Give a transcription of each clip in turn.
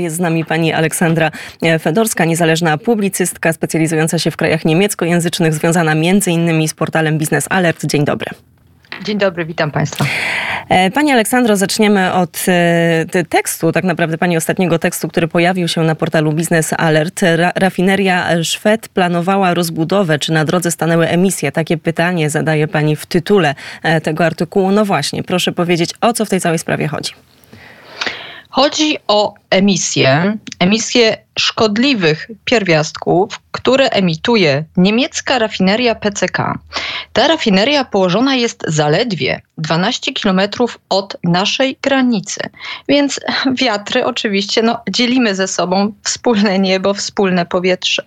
Jest z nami pani Aleksandra Fedorska, niezależna publicystka specjalizująca się w krajach niemieckojęzycznych, związana między innymi z portalem Business Alert. Dzień dobry. Dzień dobry, witam Państwa. E, pani Aleksandro, zaczniemy od e, tekstu, tak naprawdę Pani ostatniego tekstu, który pojawił się na portalu Business Alert. rafineria Szwed planowała rozbudowę, czy na drodze stanęły emisje? Takie pytanie zadaje Pani w tytule e, tego artykułu. No właśnie, proszę powiedzieć, o co w tej całej sprawie chodzi? Chodzi o emisje, emisje szkodliwych pierwiastków, które emituje niemiecka rafineria PCK. Ta rafineria położona jest zaledwie 12 kilometrów od naszej granicy, więc wiatry oczywiście no, dzielimy ze sobą wspólne niebo, wspólne powietrze.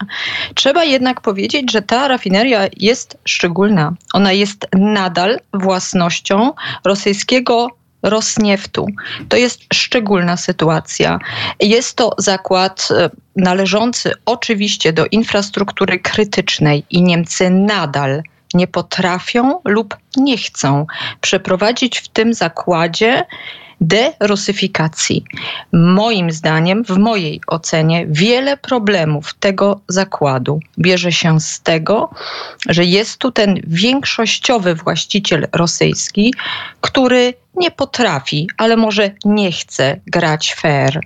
Trzeba jednak powiedzieć, że ta rafineria jest szczególna. Ona jest nadal własnością rosyjskiego Rosnieftu. To jest szczególna sytuacja. Jest to zakład e, należący oczywiście do infrastruktury krytycznej i Niemcy nadal nie potrafią lub nie chcą przeprowadzić w tym zakładzie derosyfikacji. Moim zdaniem, w mojej ocenie, wiele problemów tego zakładu bierze się z tego, że jest tu ten większościowy właściciel rosyjski, który nie potrafi, ale może nie chce grać fair.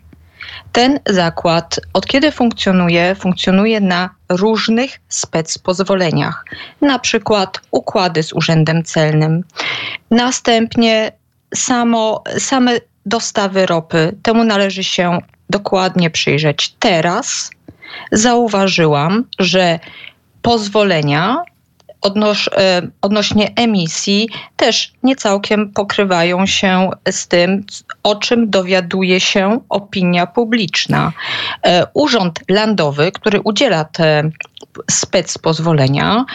Ten zakład od kiedy funkcjonuje? Funkcjonuje na różnych specpozwoleniach, na przykład układy z Urzędem Celnym. Następnie samo, same dostawy ropy. Temu należy się dokładnie przyjrzeć. Teraz zauważyłam, że pozwolenia odnoś, e, odnośnie emisji też nie całkiem pokrywają się z tym, o czym dowiaduje się opinia publiczna. E, Urząd Landowy, który udziela te spec pozwolenia,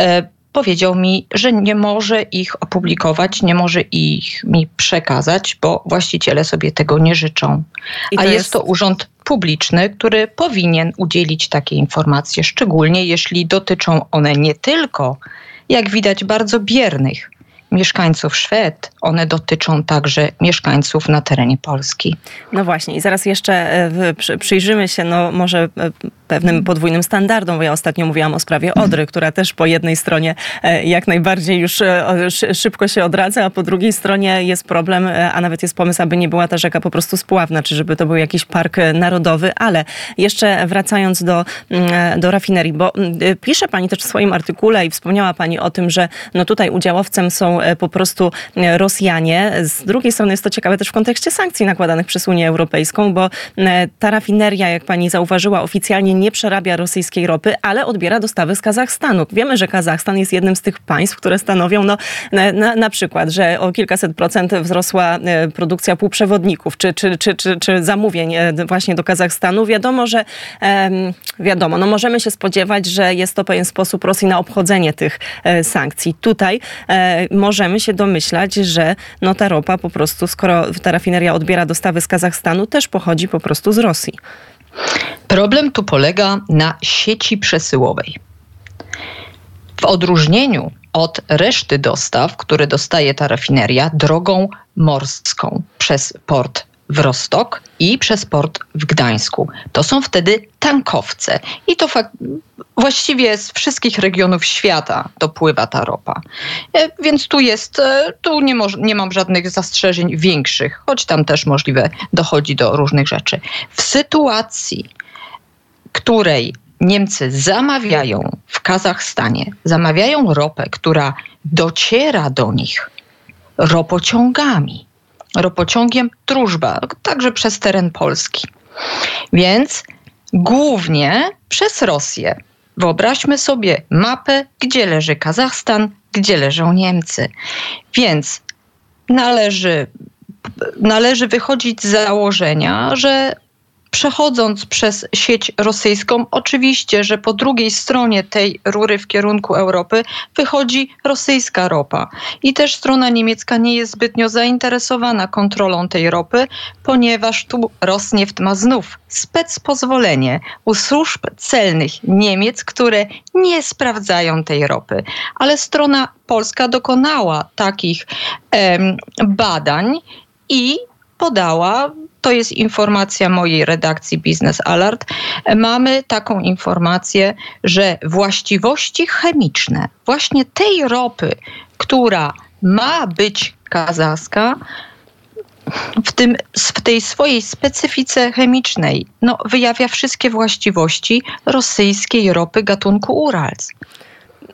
e, powiedział mi, że nie może ich opublikować, nie może ich mi przekazać, bo właściciele sobie tego nie życzą. A jest... jest to urząd publiczny, który powinien udzielić takie informacje, szczególnie jeśli dotyczą one nie tylko, jak widać, bardzo biernych mieszkańców Szwed, one dotyczą także mieszkańców na terenie Polski. No właśnie i zaraz jeszcze e, przyjrzymy się, no może e, pewnym podwójnym standardom, bo ja ostatnio mówiłam o sprawie Odry, która też po jednej stronie e, jak najbardziej już szybko się odradza, a po drugiej stronie jest problem, a nawet jest pomysł, aby nie była ta rzeka po prostu spławna, czy żeby to był jakiś park narodowy, ale jeszcze wracając do, mm, do rafinerii, bo mm, pisze pani też w swoim artykule i wspomniała pani o tym, że no tutaj udziałowcem są E, po prostu e, Rosjanie. Z drugiej strony jest to ciekawe też w kontekście sankcji nakładanych przez Unię Europejską, bo e, ta rafineria, jak pani zauważyła, oficjalnie nie przerabia rosyjskiej ropy, ale odbiera dostawy z Kazachstanu. Wiemy, że Kazachstan jest jednym z tych państw, które stanowią no, na, na przykład, że o kilkaset procent wzrosła produkcja półprzewodników, czy, czy, czy, czy, czy zamówień właśnie do Kazachstanu. Wiadomo, że wiadomo, no możemy się spodziewać, że jest to pewien sposób Rosji na obchodzenie tych sankcji. Tutaj może możemy się domyślać, że no ta ropa po prostu, skoro ta rafineria odbiera dostawy z Kazachstanu, też pochodzi po prostu z Rosji. Problem tu polega na sieci przesyłowej. W odróżnieniu od reszty dostaw, które dostaje ta rafineria drogą morską przez port w Rostok i przez port w Gdańsku. To są wtedy tankowce. I to właściwie z wszystkich regionów świata dopływa ta ropa. E, więc tu jest, e, tu nie, nie mam żadnych zastrzeżeń większych, choć tam też możliwe dochodzi do różnych rzeczy. W sytuacji, której Niemcy zamawiają w Kazachstanie, zamawiają ropę, która dociera do nich ropociągami ropociągiem Drużba, także przez teren Polski. Więc głównie przez Rosję. Wyobraźmy sobie mapę, gdzie leży Kazachstan, gdzie leżą Niemcy. Więc należy, należy wychodzić z założenia, że przechodząc przez sieć rosyjską, oczywiście, że po drugiej stronie tej rury w kierunku Europy wychodzi rosyjska ropa. I też strona niemiecka nie jest zbytnio zainteresowana kontrolą tej ropy, ponieważ tu Rosnieft ma znów specpozwolenie u służb celnych Niemiec, które nie sprawdzają tej ropy. Ale strona polska dokonała takich em, badań i podała to jest informacja mojej redakcji Business Alert, mamy taką informację, że właściwości chemiczne właśnie tej ropy, która ma być kazachska, w, tym, w tej swojej specyfice chemicznej no, wyjawia wszystkie właściwości rosyjskiej ropy gatunku Urals.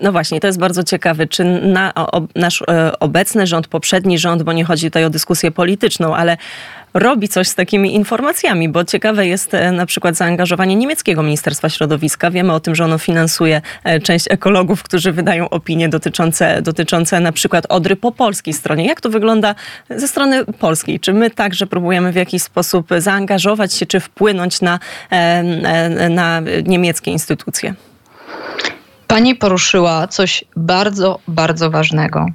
No właśnie, to jest bardzo ciekawe, czy na, o, nasz e, obecny rząd, poprzedni rząd, bo nie chodzi tutaj o dyskusję polityczną, ale robi coś z takimi informacjami, bo ciekawe jest e, na przykład zaangażowanie niemieckiego Ministerstwa Środowiska. Wiemy o tym, że ono finansuje e, część ekologów, którzy wydają opinie dotyczące, dotyczące na przykład Odry po polskiej stronie. Jak to wygląda ze strony polskiej? Czy my także próbujemy w jakiś sposób zaangażować się, czy wpłynąć na, na niemieckie instytucje? Pani poruszyła coś bardzo, bardzo ważnego.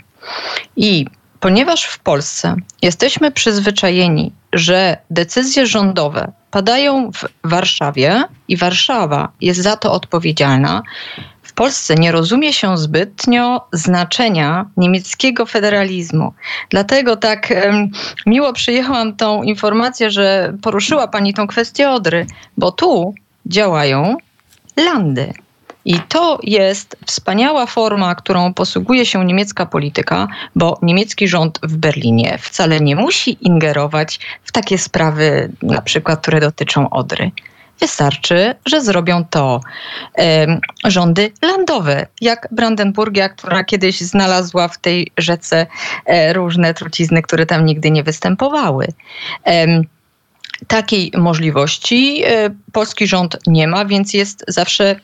I ponieważ w Polsce jesteśmy przyzwyczajeni, że decyzje rządowe padają w Warszawie i Warszawa jest za to odpowiedzialna, w Polsce nie rozumie się zbytnio znaczenia niemieckiego federalizmu. Dlatego tak miło przyjechałam tą informację, że poruszyła Pani tą kwestię Odry, bo tu działają landy. I to jest wspaniała forma, którą posługuje się niemiecka polityka, bo niemiecki rząd w Berlinie wcale nie musi ingerować w takie sprawy, na przykład, które dotyczą Odry. Wystarczy, że zrobią to rządy landowe, jak Brandenburgia, która kiedyś znalazła w tej rzece e, różne trucizny, które tam nigdy nie występowały. Takiej możliwości e, polski rząd nie ma, więc jest zawsze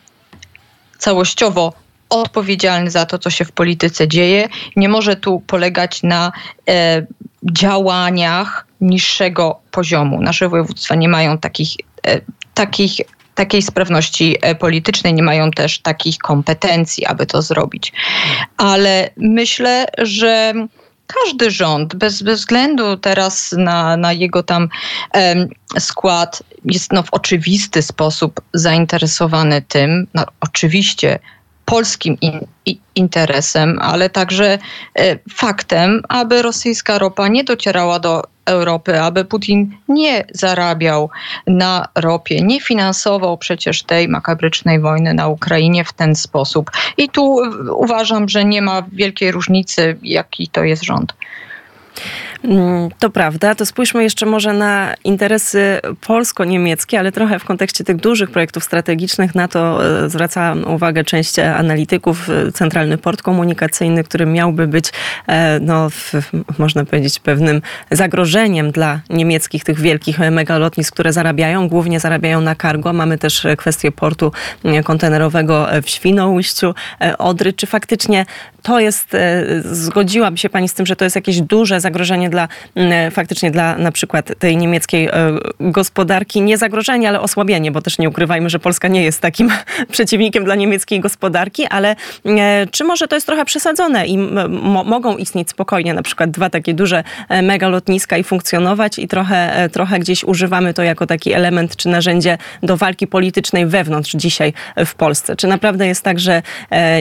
całościowo odpowiedzialny za to, co się w polityce dzieje. Nie może tu polegać na e, działaniach niższego poziomu. Nasze województwa nie mają takich, e, takich takiej sprawności e, politycznej, nie mają też takich kompetencji, aby to zrobić. Ale myślę, że każdy rząd, bez, bez względu teraz na, na jego tam um, skład, jest no, w oczywisty sposób zainteresowany tym, no, oczywiście polskim in, interesem, ale także e, faktem, aby rosyjska ropa nie docierała do Europy, aby Putin nie zarabiał na ropie, nie finansował przecież tej makabrycznej wojny na Ukrainie w ten sposób. I tu uważam, że nie ma wielkiej różnicy, jaki to jest rząd. Mm, to prawda. To spójrzmy jeszcze może na interesy polsko-niemieckie, ale trochę w kontekście tych dużych projektów strategicznych. Na to e, zwraca uwagę część analityków. Centralny Port Komunikacyjny, który miałby być, e, no, można powiedzieć, pewnym zagrożeniem dla niemieckich tych wielkich megalotnisk, które zarabiają, głównie zarabiają na cargo. Mamy też kwestię portu kontenerowego w Świnoujściu, e, Odry. Czy faktycznie to jest, zgodziłaby się Pani z tym, że to jest jakieś duże zagrożenie dla, mm, faktycznie dla na przykład tej niemieckiej e, gospodarki, nie zagrożenie, ale osłabienie, bo też nie ukrywajmy, że Polska nie jest takim przeciwnikiem dla niemieckiej gospodarki, ale e, czy może to jest trochę przesadzone i mogą istnieć spokojnie na przykład dwa takie duże e, megalotniska i funkcjonować i trochę, trochę gdzieś używamy to jako taki element czy narzędzie do walki politycznej wewnątrz dzisiaj w Polsce. Czy naprawdę jest tak, że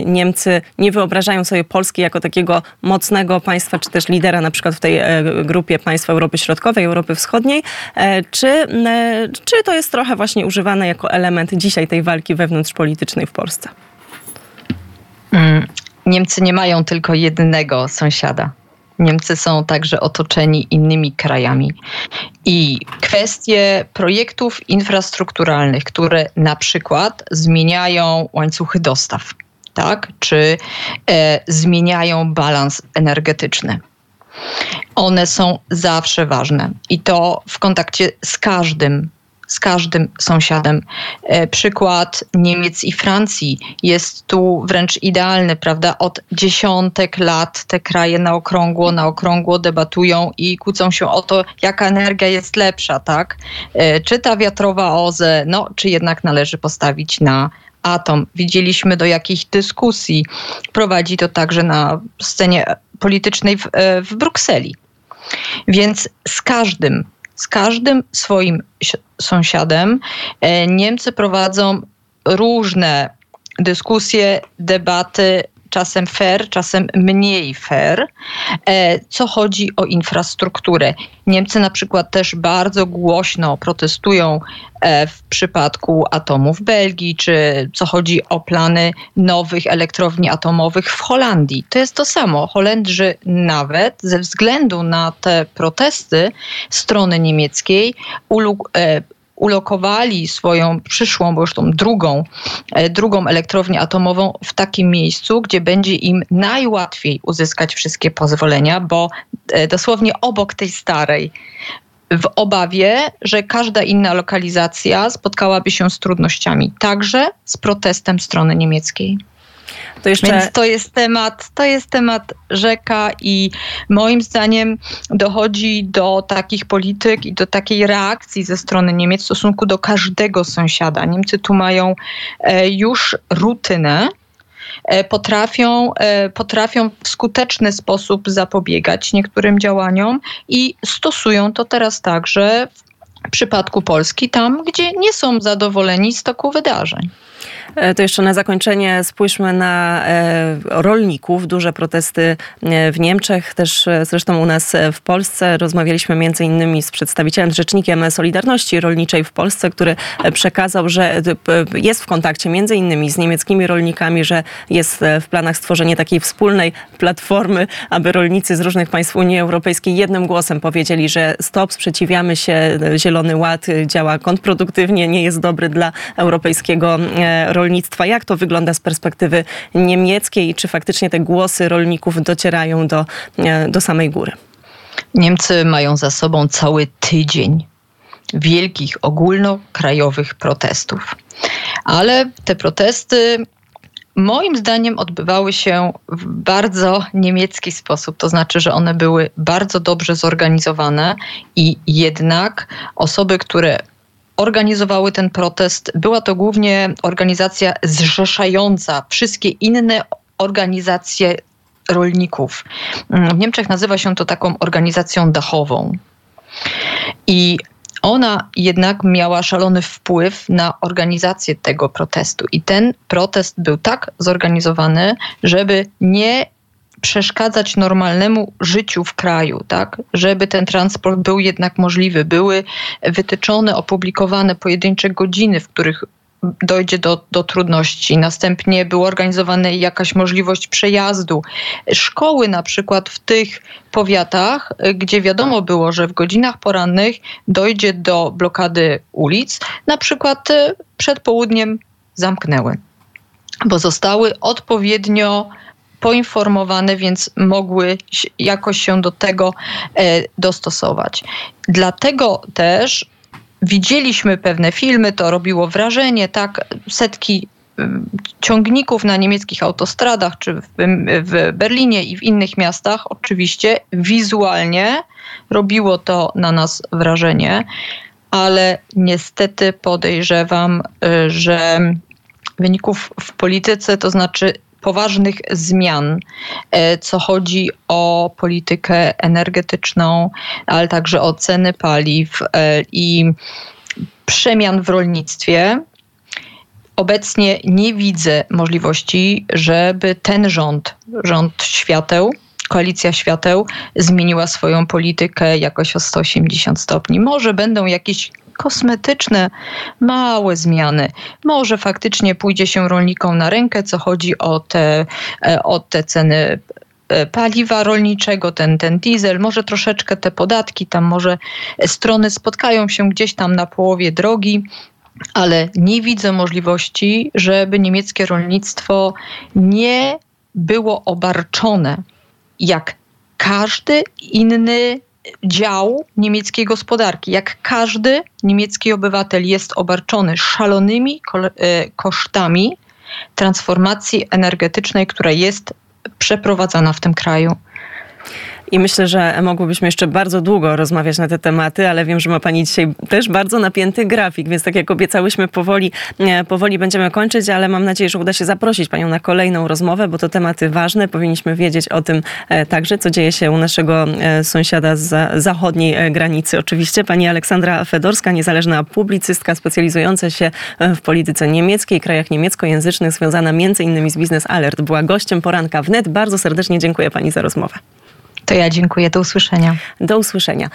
Niemcy nie wyobrażają sobie Polski jako takiego mocnego państwa, czy też lidera na przykład w tej grupie państw Europy Środkowej, Europy Wschodniej, e, czy, e, czy to jest trochę właśnie używane jako element dzisiaj tej walki wewnątrzpolitycznej w Polsce? Mm, Niemcy nie mają tylko jednego sąsiada. Niemcy są także otoczeni innymi krajami. I kwestie projektów infrastrukturalnych, które na przykład zmieniają łańcuchy dostaw, tak? czy e, zmieniają balans energetyczny one są zawsze ważne i to w kontakcie z każdym z każdym sąsiadem. E, przykład Niemiec i Francji jest tu wręcz idealny, prawda? Od dziesiątek lat te kraje na okrągło, na okrągło debatują i kłócą się o to, jaka energia jest lepsza, tak? E, czy ta wiatrowa OZE, no, czy jednak należy postawić na atom. Widzieliśmy do jakich dyskusji prowadzi to także na scenie politycznej w, e, w Brukseli. Więc z każdym, z każdym swoim sąsiadem. E, Niemcy prowadzą różne dyskusje, debaty, czasem fair, czasem mniej fair, e, co chodzi o infrastrukturę. Niemcy na przykład też bardzo głośno protestują e, w przypadku atomów w Belgii, czy co chodzi o plany nowych elektrowni atomowych w Holandii. To jest to samo. Holendrzy nawet ze względu na te protesty strony niemieckiej e, ulokowali swoją przyszłą, bo już tą drugą, e, drugą elektrownię atomową w takim miejscu, gdzie będzie im najłatwiej uzyskać wszystkie pozwolenia, bo e, dosłownie obok tej starej w obawie, że każda inna lokalizacja spotkałaby się z trudnościami, także z protestem strony niemieckiej. To jeszcze... Więc to jest temat, to jest temat rzeka i moim zdaniem dochodzi do takich polityk i do takiej reakcji ze strony Niemiec w stosunku do każdego sąsiada. Niemcy tu mają e, już rutynę, e, potrafią, e, potrafią w skuteczny sposób zapobiegać niektórym działaniom i stosują to teraz także w przypadku Polski, tam gdzie nie są zadowoleni z toku wydarzeń. E, to jeszcze na zakończenie spójrzmy na e, rolników. Duże protesty e, w Niemczech, też zresztą u nas w Polsce. Rozmawialiśmy między innymi z przedstawicielem, z rzecznikiem Solidarności Rolniczej w Polsce, który przekazał, że jest w kontakcie między innymi z niemieckimi rolnikami, że jest w planach stworzenie takiej wspólnej platformy, aby rolnicy z różnych państw Unii Europejskiej jednym głosem powiedzieli, że stop, sprzeciwiamy się, Zielony Ład działa kontrproduktywnie, nie jest dobry dla europejskiego rolnictwa. Jak to wygląda z perspektywy niemieckiej i czy faktycznie te głosy rolników docierają do, e, do samej góry? Niemcy mają za sobą cały tydzień wielkich ogólnokrajowych protestów. Ale te protesty moim zdaniem odbywały się w bardzo niemiecki sposób. To znaczy, że one były bardzo dobrze zorganizowane i jednak osoby, które organizowały ten protest. Była to głównie organizacja zrzeszająca wszystkie inne organizacje rolników. W Niemczech nazywa się to taką organizacją dachową. I ona jednak miała szalony wpływ na organizację tego protestu. I ten protest był tak zorganizowany, żeby nie przeszkadzać normalnemu życiu w kraju, tak? żeby ten transport był jednak możliwy. Były wytyczone, opublikowane pojedyncze godziny, w których dojdzie do, do trudności. Następnie była organizowana jakaś możliwość przejazdu. Szkoły na przykład w tych powiatach, gdzie wiadomo było, że w godzinach porannych dojdzie do blokady ulic, na przykład e, przed południem zamknęły, bo zostały odpowiednio poinformowane, więc mogły jakoś się do tego e, dostosować. Dlatego też widzieliśmy pewne filmy, to robiło wrażenie, tak, setki ciągników na niemieckich autostradach, czy w, w, Berlinie i w innych miastach, oczywiście wizualnie robiło to na nas wrażenie, ale niestety podejrzewam, e, że wyników w polityce, to znaczy poważnych zmian, e, co chodzi o politykę energetyczną, ale także o ceny paliw e, i przemian w rolnictwie. Obecnie nie widzę możliwości, żeby ten rząd, rząd świateł, koalicja świateł zmieniła swoją politykę jakoś o 180 stopni. Może będą jakieś kosmetyczne, małe zmiany. Może faktycznie pójdzie się rolnikom na rękę, co chodzi o te, e, o te ceny e, paliwa rolniczego, ten, ten diesel, może troszeczkę te podatki, tam może strony spotkają się gdzieś tam na połowie drogi, ale nie widzę możliwości, żeby niemieckie rolnictwo nie było obarczone jak każdy inny dział niemieckiej gospodarki. Jak każdy niemiecki obywatel jest obarczony szalonymi e, kosztami transformacji energetycznej, która jest przeprowadzana w tym kraju. I myślę, że mogłybyśmy jeszcze bardzo długo rozmawiać na te tematy, ale wiem, że ma Pani dzisiaj też bardzo napięty grafik, więc tak jak obiecałyśmy, powoli, e, powoli będziemy kończyć, ale mam nadzieję, że uda się zaprosić Panią na kolejną rozmowę, bo to tematy ważne. Powinniśmy wiedzieć o tym e, także, co dzieje się u naszego e, sąsiada z zachodniej granicy. Oczywiście Pani Aleksandra Fedorska, niezależna publicystka specjalizująca się w polityce niemieckiej, krajach niemieckojęzycznych, związana między innymi z Business Alert, była gościem poranka wnet. Bardzo serdecznie dziękuję Pani za rozmowę. To ja dziękuję. Do usłyszenia. Do usłyszenia.